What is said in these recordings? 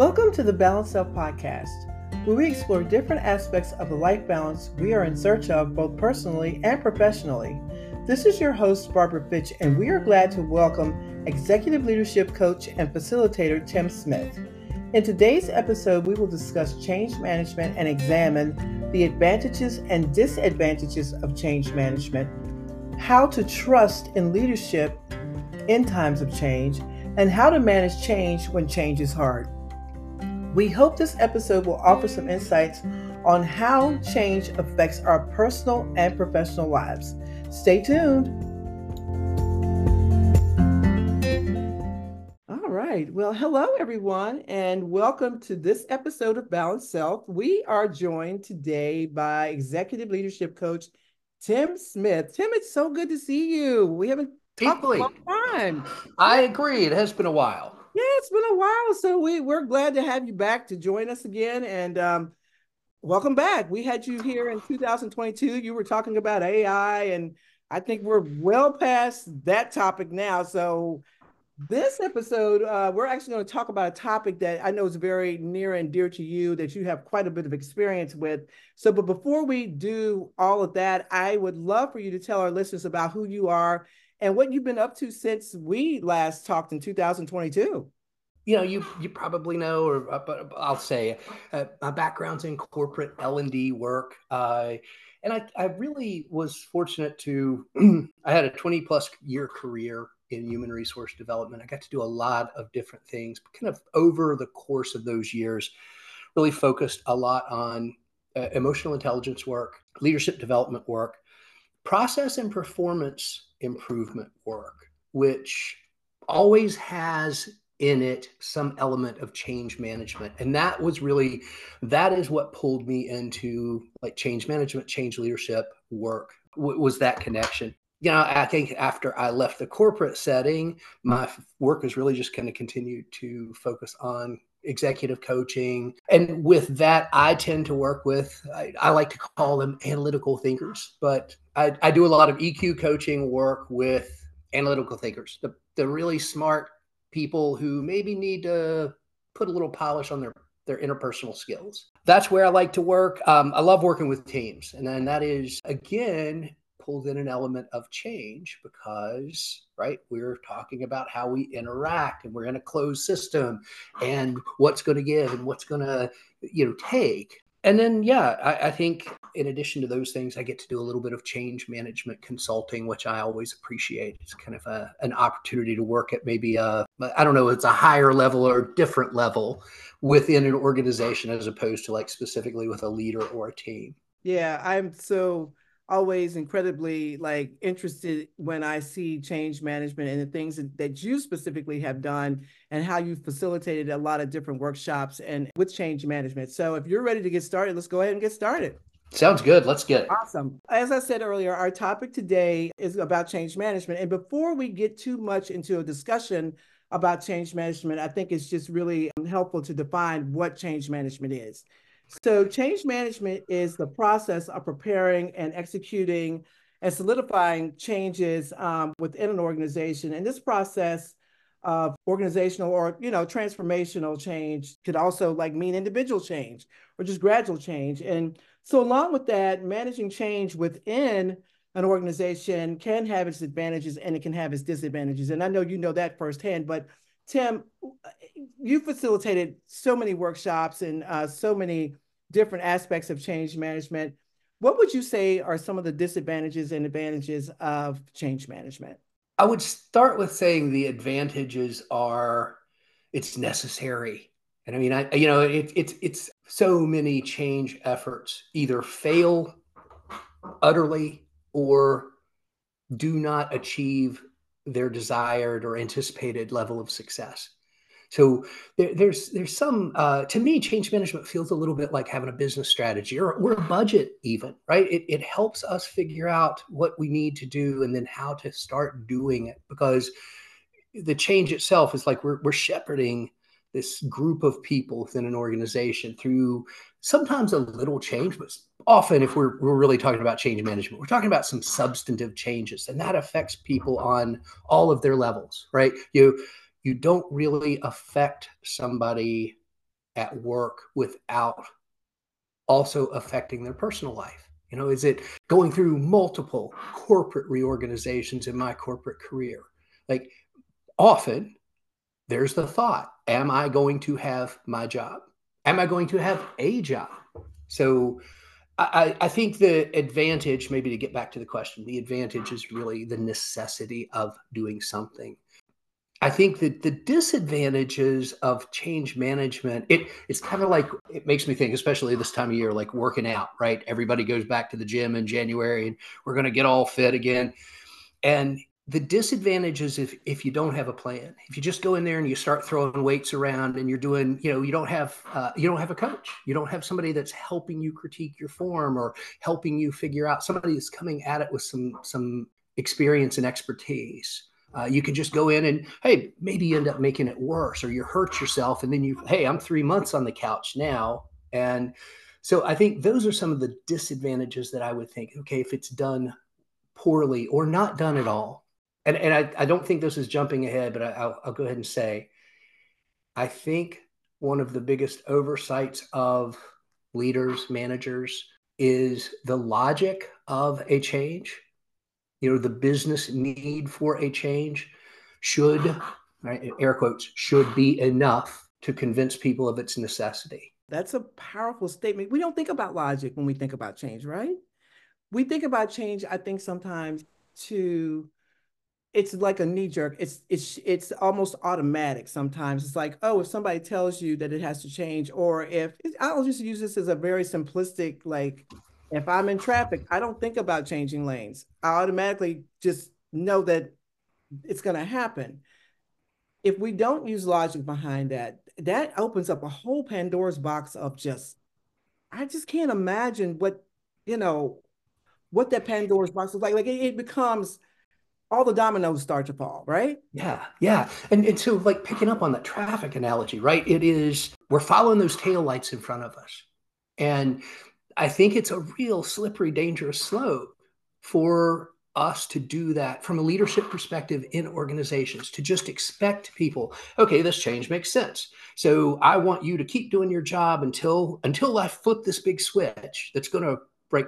Welcome to the Balanced Self Podcast, where we explore different aspects of the life balance we are in search of both personally and professionally. This is your host, Barbara Fitch, and we are glad to welcome Executive Leadership Coach and Facilitator Tim Smith. In today's episode, we will discuss change management and examine the advantages and disadvantages of change management, how to trust in leadership in times of change, and how to manage change when change is hard. We hope this episode will offer some insights on how change affects our personal and professional lives. Stay tuned. All right. Well, hello, everyone, and welcome to this episode of Balanced Self. We are joined today by Executive Leadership Coach Tim Smith. Tim, it's so good to see you. We haven't talked in a long time. I agree. It has been a while. Yeah, it's been a while. So we we're glad to have you back to join us again. And um, welcome back. We had you here in 2022. You were talking about AI, and I think we're well past that topic now. So this episode, uh, we're actually going to talk about a topic that I know is very near and dear to you, that you have quite a bit of experience with. So, but before we do all of that, I would love for you to tell our listeners about who you are and what you've been up to since we last talked in 2022 you know you you probably know or uh, but i'll say uh, my background's in corporate l&d work. Uh, and I, I really was fortunate to i had a 20 plus year career in human resource development. I got to do a lot of different things kind of over the course of those years really focused a lot on uh, emotional intelligence work leadership development work process and performance improvement work, which always has in it some element of change management. And that was really that is what pulled me into like change management change leadership work w- was that connection. You know i think after i left the corporate setting my work was really just kind of continued to focus on executive coaching. And with that, I tend to work with, I, I like to call them analytical thinkers, but I, I, do a lot of EQ coaching work with analytical thinkers, the, the really smart people who maybe need to put a little polish on their their interpersonal skills. That's where I like to work. Um, I love working with teams. And then that is, again, pulls in an element of change because right we're talking about how we interact and we're in a closed system and what's going to give and what's going to you know take. And then yeah I, I, think in addition to those things i get to do a little bit of change management consulting which i always appreciate. It's kind of a, an opportunity to work at maybe a i don't know it's a higher level or different level within an organization as opposed to like specifically with a leader or a team. Yeah i'm so always incredibly like interested when I see change management and the things that, that you specifically have done and how you facilitated a lot of different workshops and with change management. So if you're ready to get started, let's go ahead and get started. Sounds good. Let's get it. Awesome. As I said earlier, our topic today is about change management. And before we get too much into a discussion about change management, I think it's just really um, helpful to define what change management is. So, change management is the process of preparing and executing and solidifying changes um, within an organization. And this process of organizational or you know transformational change could also like mean individual change or just gradual change. And so, along with that, managing change within an organization can have its advantages and it can have its disadvantages. And I know you know that firsthand, but Tim, you facilitated so many workshops and uh, so many different aspects of change management. What would you say are some of the disadvantages and advantages of change management? I would start with saying the advantages are it's necessary. And I mean, I you know, it, it's it's so many change efforts either fail utterly or do not achieve their desired or anticipated level of success. So there, there's there's some uh, to me change management feels a little bit like having a business strategy or, or a budget even right. It, it helps us figure out what we need to do and then how to start doing it because the change itself is like we're we're shepherding this group of people within an organization through sometimes a little change, but often if we're, we're really talking about change management, we're talking about some substantive changes and that affects people on all of their levels, right? You you don't really affect somebody at work without also affecting their personal life? You know, is it going through multiple corporate reorganizations in my corporate career? Like often there's the thought, am I going to have my job? Am I going to have a job? So I, I think the advantage, maybe to get back to the question, the advantage is really the necessity of doing something. I think that the disadvantages of change management, it it's kind of like it makes me think, especially this time of year, like working out, right? Everybody goes back to the gym in January and we're gonna get all fit again. And the disadvantage is if if you don't have a plan. If you just go in there and you start throwing weights around and you're doing you know you don't have uh, you don't have a coach. You don't have somebody that's helping you critique your form or helping you figure out. Somebody that's coming at it with some some experience and expertise. Uh, you could just go in and hey maybe you end up making it worse or you hurt yourself and then you hey i'm three months on the couch now. And so i think those are some of the disadvantages that i would think okay if it's done poorly or not done at all and, and I, I don't think this is jumping ahead but I, will I'll go ahead and say i think one of the biggest oversights of leaders managers is the logic of a change. You know the business need for a change should right, air quotes should be enough to convince people of its necessity. That's a powerful statement. We don't think about logic when we think about change right? We think about change i think sometimes to it's like a knee jerk it's it's it's almost automatic sometimes it's like oh if somebody tells you that it has to change or if i'll just use this as a very simplistic like if I'm in traffic, I don't think about changing lanes. I automatically just know that it's going to happen. If we don't use logic behind that, that opens up a whole Pandora's box of just, I just can't imagine what, you know, what that Pandora's box is like. Like it, it becomes all the dominoes start to fall, right? Yeah, yeah. And, and so, like picking up on the traffic analogy, right? It is, we're following those tail lights in front of us. And I think it's a real slippery, dangerous slope for us to do that from a leadership perspective in organizations to just expect people okay this change makes sense so i want you to keep doing your job until until i flip this big switch that's going to break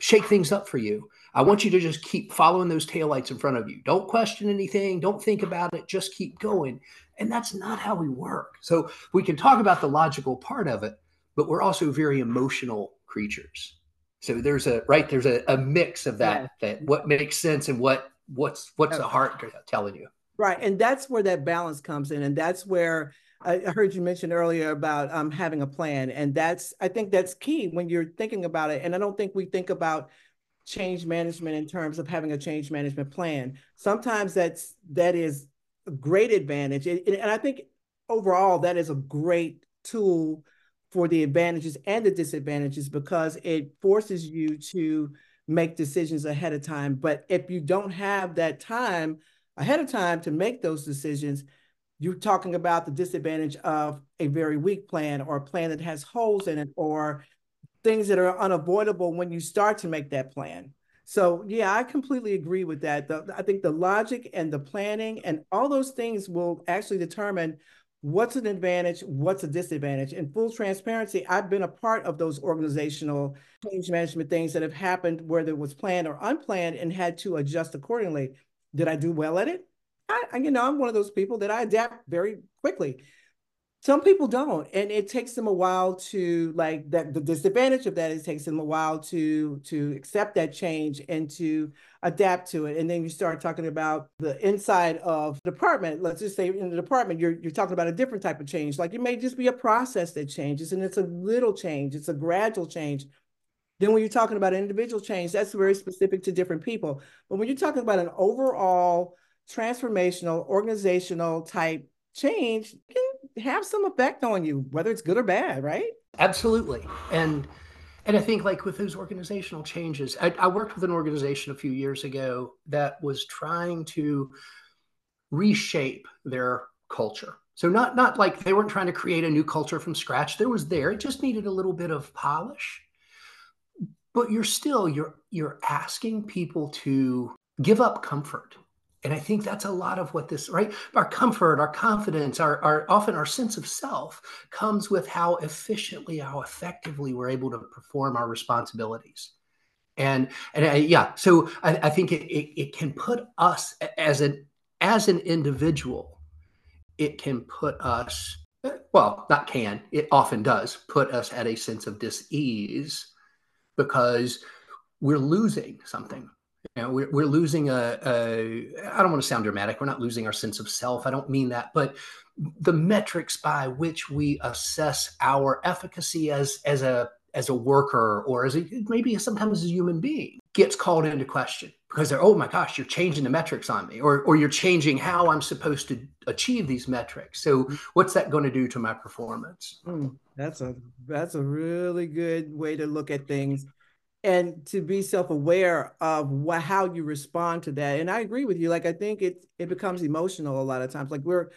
shake things up for you. I want you to just keep following those taillights in front of you. Don't question anything. Don't think about it. Just keep going. And that's not how we work. So we can talk about the logical part of it but we're also very emotional creatures. So there's a right there's a, a mix of that yeah. that what makes sense and what what's what's the heart telling you. Right, and that's where that balance comes in, and that's where I heard you mention earlier about um, having a plan, and that's I think that's key when you're thinking about it. And I don't think we think about change management in terms of having a change management plan. Sometimes that's that is a great advantage, and I think overall that is a great tool for the advantages and the disadvantages because it forces you to make decisions ahead of time. But if you don't have that time ahead of time to make those decisions, you're talking about the disadvantage of a very weak plan or a plan that has holes in it or things that are unavoidable when you start to make that plan. So yeah, I completely agree with that. The, I think the logic and the planning and all those things will actually determine what's an advantage, what's a disadvantage. In full transparency, I've been a part of those organizational change management things that have happened whether it was planned or unplanned and had to adjust accordingly. Did I do well at it? I, you know, I'm one of those people that I adapt very quickly. Some people don't, and it takes them a while to like that. The disadvantage of that is it takes them a while to to accept that change and to adapt to it. And then you start talking about the inside of the department. Let's just say in the department, you're you're talking about a different type of change. Like it may just be a process that changes, and it's a little change. It's a gradual change. Then when you're talking about individual change, that's very specific to different people. But when you're talking about an overall transformational organizational type change, can have some effect on you, whether it's good or bad, right? Absolutely. And and I think like with those organizational changes, I, I worked with an organization a few years ago that was trying to reshape their culture. So not not like they weren't trying to create a new culture from scratch. There was there. It just needed a little bit of polish. But you're still you're you're asking people to give up comfort And I think that's a lot of what this, right? Our comfort, our confidence, our, our often our sense of self comes with how efficiently, how effectively we're able to perform our responsibilities. And and I, yeah, so I, I think it, it, it can put us as an as an individual, it can put us well, not can, it often does put us at a sense of dis-ease because we're losing something you know, we're, we're losing a, a, I don't want to sound dramatic. We're not losing our sense of self. I don't mean that, but the metrics by which we assess our efficacy as, as a, as a worker or as a, maybe sometimes as a human being gets called into question because they're, oh my gosh, you're changing the metrics on me, or, or you're changing how I'm supposed to achieve these metrics. So what's that going to do to my performance? Mm, that's a, that's a really good way to look at things and to be self-aware of what, how you respond to that. And I agree with you. Like, I think it, it becomes emotional a lot of times. Like we're,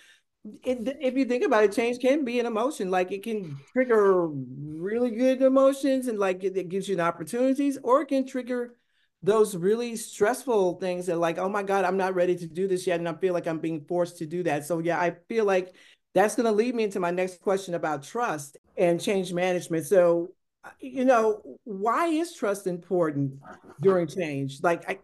it, if you think about it, change can be an emotion. Like it can trigger really good emotions and like it, it gives you the opportunities, or it can trigger those really stressful things that like, oh my God, I'm not ready to do this yet. And I feel like I'm being forced to do that. So yeah, I feel like that's going to lead me into my next question about trust and change management. So you know, why is trust important during change? Like, I,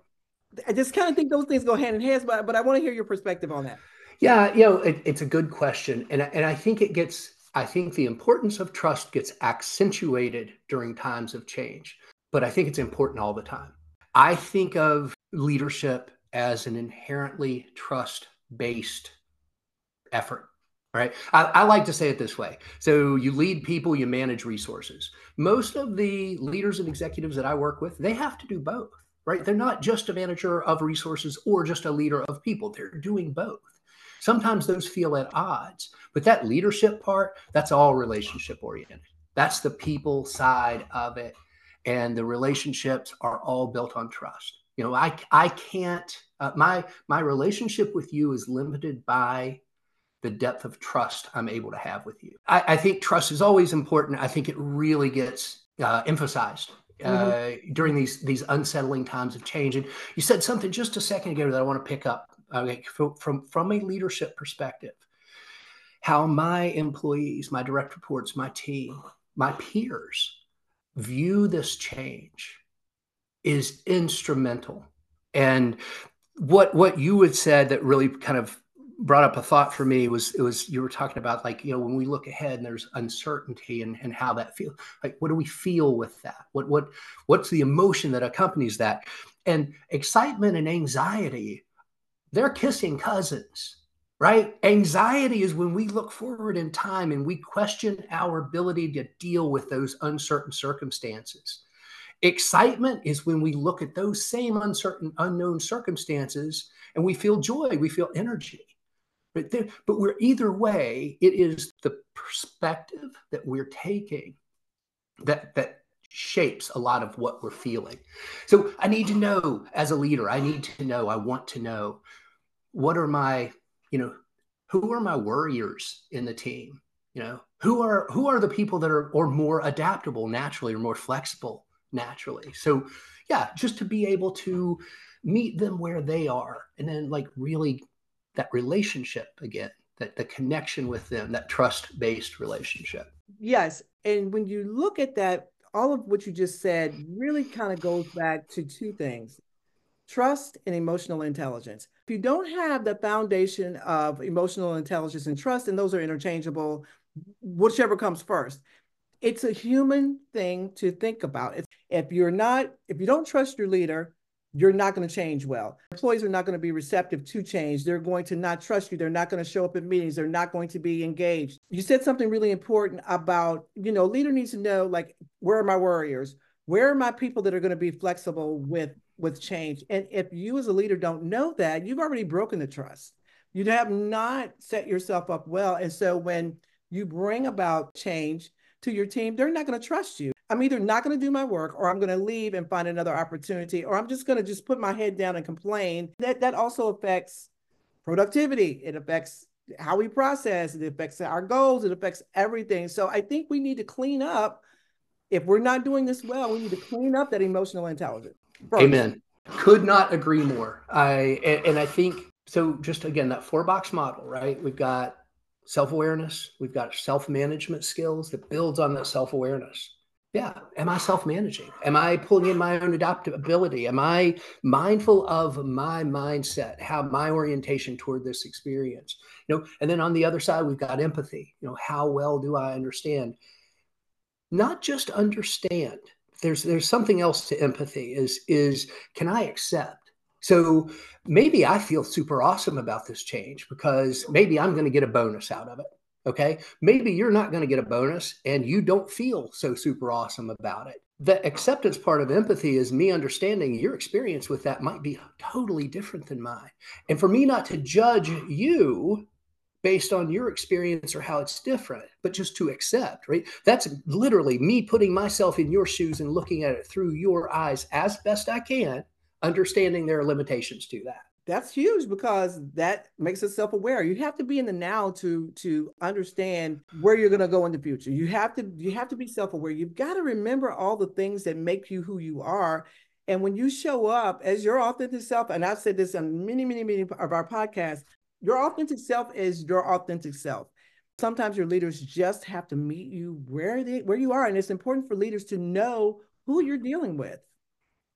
I just kind of think those things go hand in hand, but, but I want to hear your perspective on that. Yeah, you know, it, it's a good question. And, and I think it gets, I think the importance of trust gets accentuated during times of change, but I think it's important all the time. I think of leadership as an inherently trust based effort right? I, I, like to say it this way. So you lead people, you manage resources. Most of the leaders and executives that I work with, they have to do both, right? They're not just a manager of resources or just a leader of people. They're doing both. Sometimes those feel at odds, but that leadership part, that's all relationship oriented. That's the people side of it. And the relationships are all built on trust. You know, I, I can't, uh, my, my relationship with you is limited by the depth of trust I'm able to have with you. I, I think trust is always important. I think it really gets uh, emphasized uh, mm-hmm. during these these unsettling times of change. And you said something just a second ago that I want to pick up okay, from, from from a leadership perspective. How my employees, my direct reports, my team, my peers view this change is instrumental. And what what you had said that really kind of brought up a thought for me was it was you were talking about like you know when we look ahead and there's uncertainty and, and how that feels like what do we feel with that? What what what's the emotion that accompanies that? And excitement and anxiety they're kissing cousins right? Anxiety is when we look forward in time and we question our ability to deal with those uncertain circumstances. Excitement is when we look at those same uncertain unknown circumstances and we feel joy we feel energy but, there, but we're either way, it is the perspective that we're taking that that shapes a lot of what we're feeling. So I need to know as a leader, I need to know, I want to know what are my, you know, who are my warriors in the team? You know, who are who are the people that are or more adaptable naturally or more flexible naturally. So yeah, just to be able to meet them where they are and then like really that relationship again that the connection with them that trust based relationship. Yes and when you look at that all of what you just said really kind of goes back to two things trust and emotional intelligence. If you don't have the foundation of emotional intelligence and trust and those are interchangeable whichever comes first it's a human thing to think about. If you're not if you don't trust your leader you're not going to change well. Employees are not going to be receptive to change. They're going to not trust you. They're not going to show up at meetings. They're not going to be engaged. You said something really important about, you know, leader needs to know like where are my warriors? Where are my people that are going to be flexible with with change? And if you as a leader don't know that, you've already broken the trust. You have not set yourself up well. And so when you bring about change to your team, they're not going to trust you. I'm either not going to do my work or I'm going to leave and find another opportunity or I'm just going to just put my head down and complain. That that also affects productivity. It affects how we process, it affects our goals, it affects everything. So I think we need to clean up if we're not doing this well, we need to clean up that emotional intelligence. First. Amen. Could not agree more. I and, and I think so just again, that four box model, right? We've got self awareness, we've got self management skills that builds on that self awareness. Yeah. Am I self managing? Am I pulling in my own adaptability? Am I mindful of my mindset, how my orientation toward this experience? You know, and then on the other side, we've got empathy. You know, how well do I understand? Not just understand. There's there's something else to empathy is is can I accept? So maybe I feel super awesome about this change because maybe I'm going to get a bonus out of it. Okay. Maybe you're not going to get a bonus and you don't feel so super awesome about it. The acceptance part of empathy is me understanding your experience with that might be totally different than mine. And for me not to judge you based on your experience or how it's different, but just to accept, right? That's literally me putting myself in your shoes and looking at it through your eyes as best I can understanding there are limitations to that that's huge because that makes us self-aware. You have to be in the now to to understand where you're going to go in the future. You have to you have to be self-aware. You've got to remember all the things that make you who you are. And when you show up as your authentic self and i've said this on many many many of our podcasts your authentic self is your authentic self. Sometimes your leaders just have to meet you where they where you are and it's important for leaders to know who you're dealing with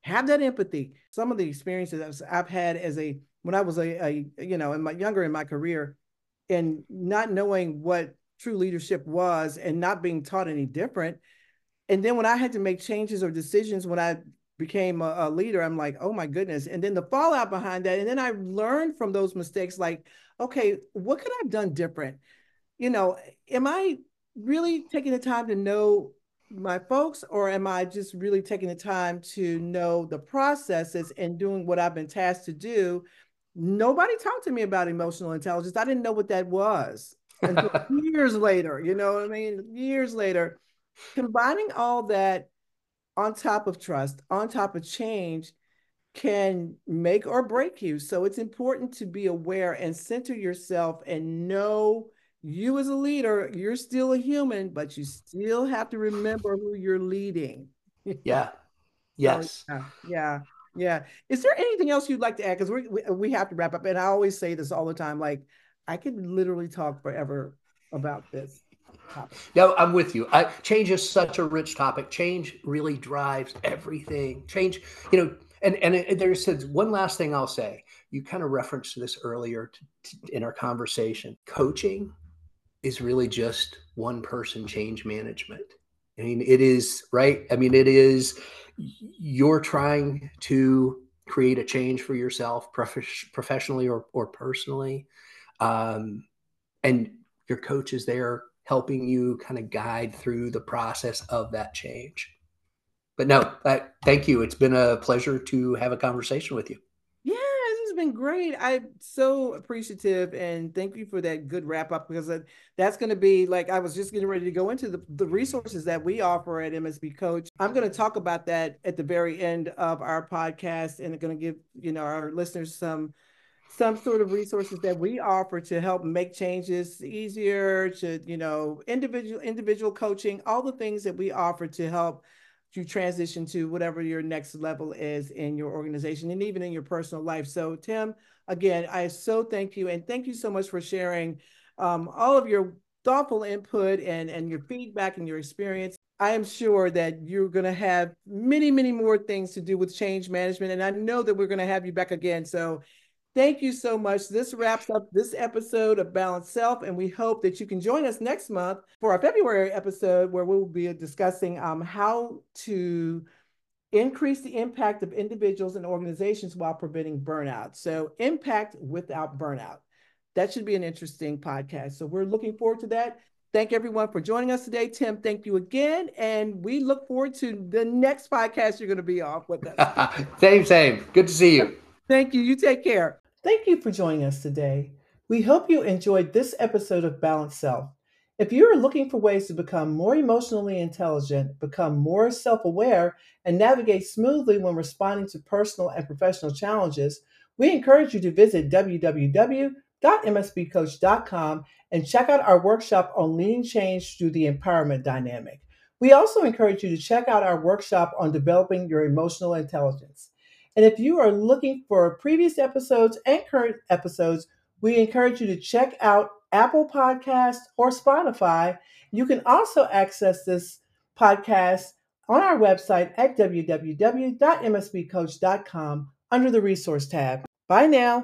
have that empathy. Some of the experiences I've had as a when I was a, a you know in my younger in my career, and not knowing what true leadership was and not being taught any different, and then when I had to make changes or decisions when I became a, a leader, I'm like, oh my goodness, and then the fallout behind that, and then I learned from those mistakes, like, okay, what could I have done different? You know, am I really taking the time to know my folks, or am I just really taking the time to know the processes and doing what I've been tasked to do? Nobody talked to me about emotional intelligence. I didn't know what that was until years later. You know what I mean? Years later, combining all that on top of trust, on top of change, can make or break you. So it's important to be aware and center yourself and know you as a leader, you're still a human, but you still have to remember who you're leading. yeah. Yes. So, yeah. Yeah. Yeah. Is there anything else you'd like to add? Because we, we have to wrap up. And I always say this all the time. Like, I could literally talk forever about this topic. No, I'm with you. I, change is such a rich topic. Change really drives everything. Change, you know, and and it, there's one last thing I'll say. You kind of referenced this earlier to, to, in our conversation. Coaching is really just one person change management. I mean, it is right. I mean, it is you're trying to create a change for yourself prof- professionally or, or personally. Um, and your coach is there helping you kind of guide through the process of that change. But no, that, thank you. It's been a pleasure to have a conversation with you been great. I'm so appreciative and thank you for that good wrap up because that's going to be like I was just getting ready to go into the, the resources that we offer at MSB Coach. I'm going to talk about that at the very end of our podcast and going to give you know our listeners some some sort of resources that we offer to help make changes easier to you know individual individual coaching all the things that we offer to help you transition to whatever your next level is in your organization and even in your personal life. So, Tim, again, I so thank you and thank you so much for sharing um, all of your thoughtful input and, and your feedback and your experience. I am sure that you're going to have many, many more things to do with change management. And I know that we're going to have you back again. So Thank you so much. This wraps up this episode of Balanced Self, and we hope that you can join us next month for our February episode where we will be discussing um, how to increase the impact of individuals and organizations while preventing burnout. So, impact without burnout. That should be an interesting podcast. So, we're looking forward to that. Thank everyone for joining us today. Tim, thank you again. And we look forward to the next podcast you're going to be off with us. same, same. Good to see you. Thank you. You take care. Thank you for joining us today. We hope you enjoyed this episode of Balanced Self. If you are looking for ways to become more emotionally intelligent, become more self aware, and navigate smoothly when responding to personal and professional challenges, we encourage you to visit www.msbcoach.com and check out our workshop on leading change through the empowerment dynamic. We also encourage you to check out our workshop on developing your emotional intelligence. And if you are looking for previous episodes and current episodes, we encourage you to check out Apple Podcasts or Spotify. You can also access this podcast on our website at www.msbcoach.com under the resource tab. Bye now.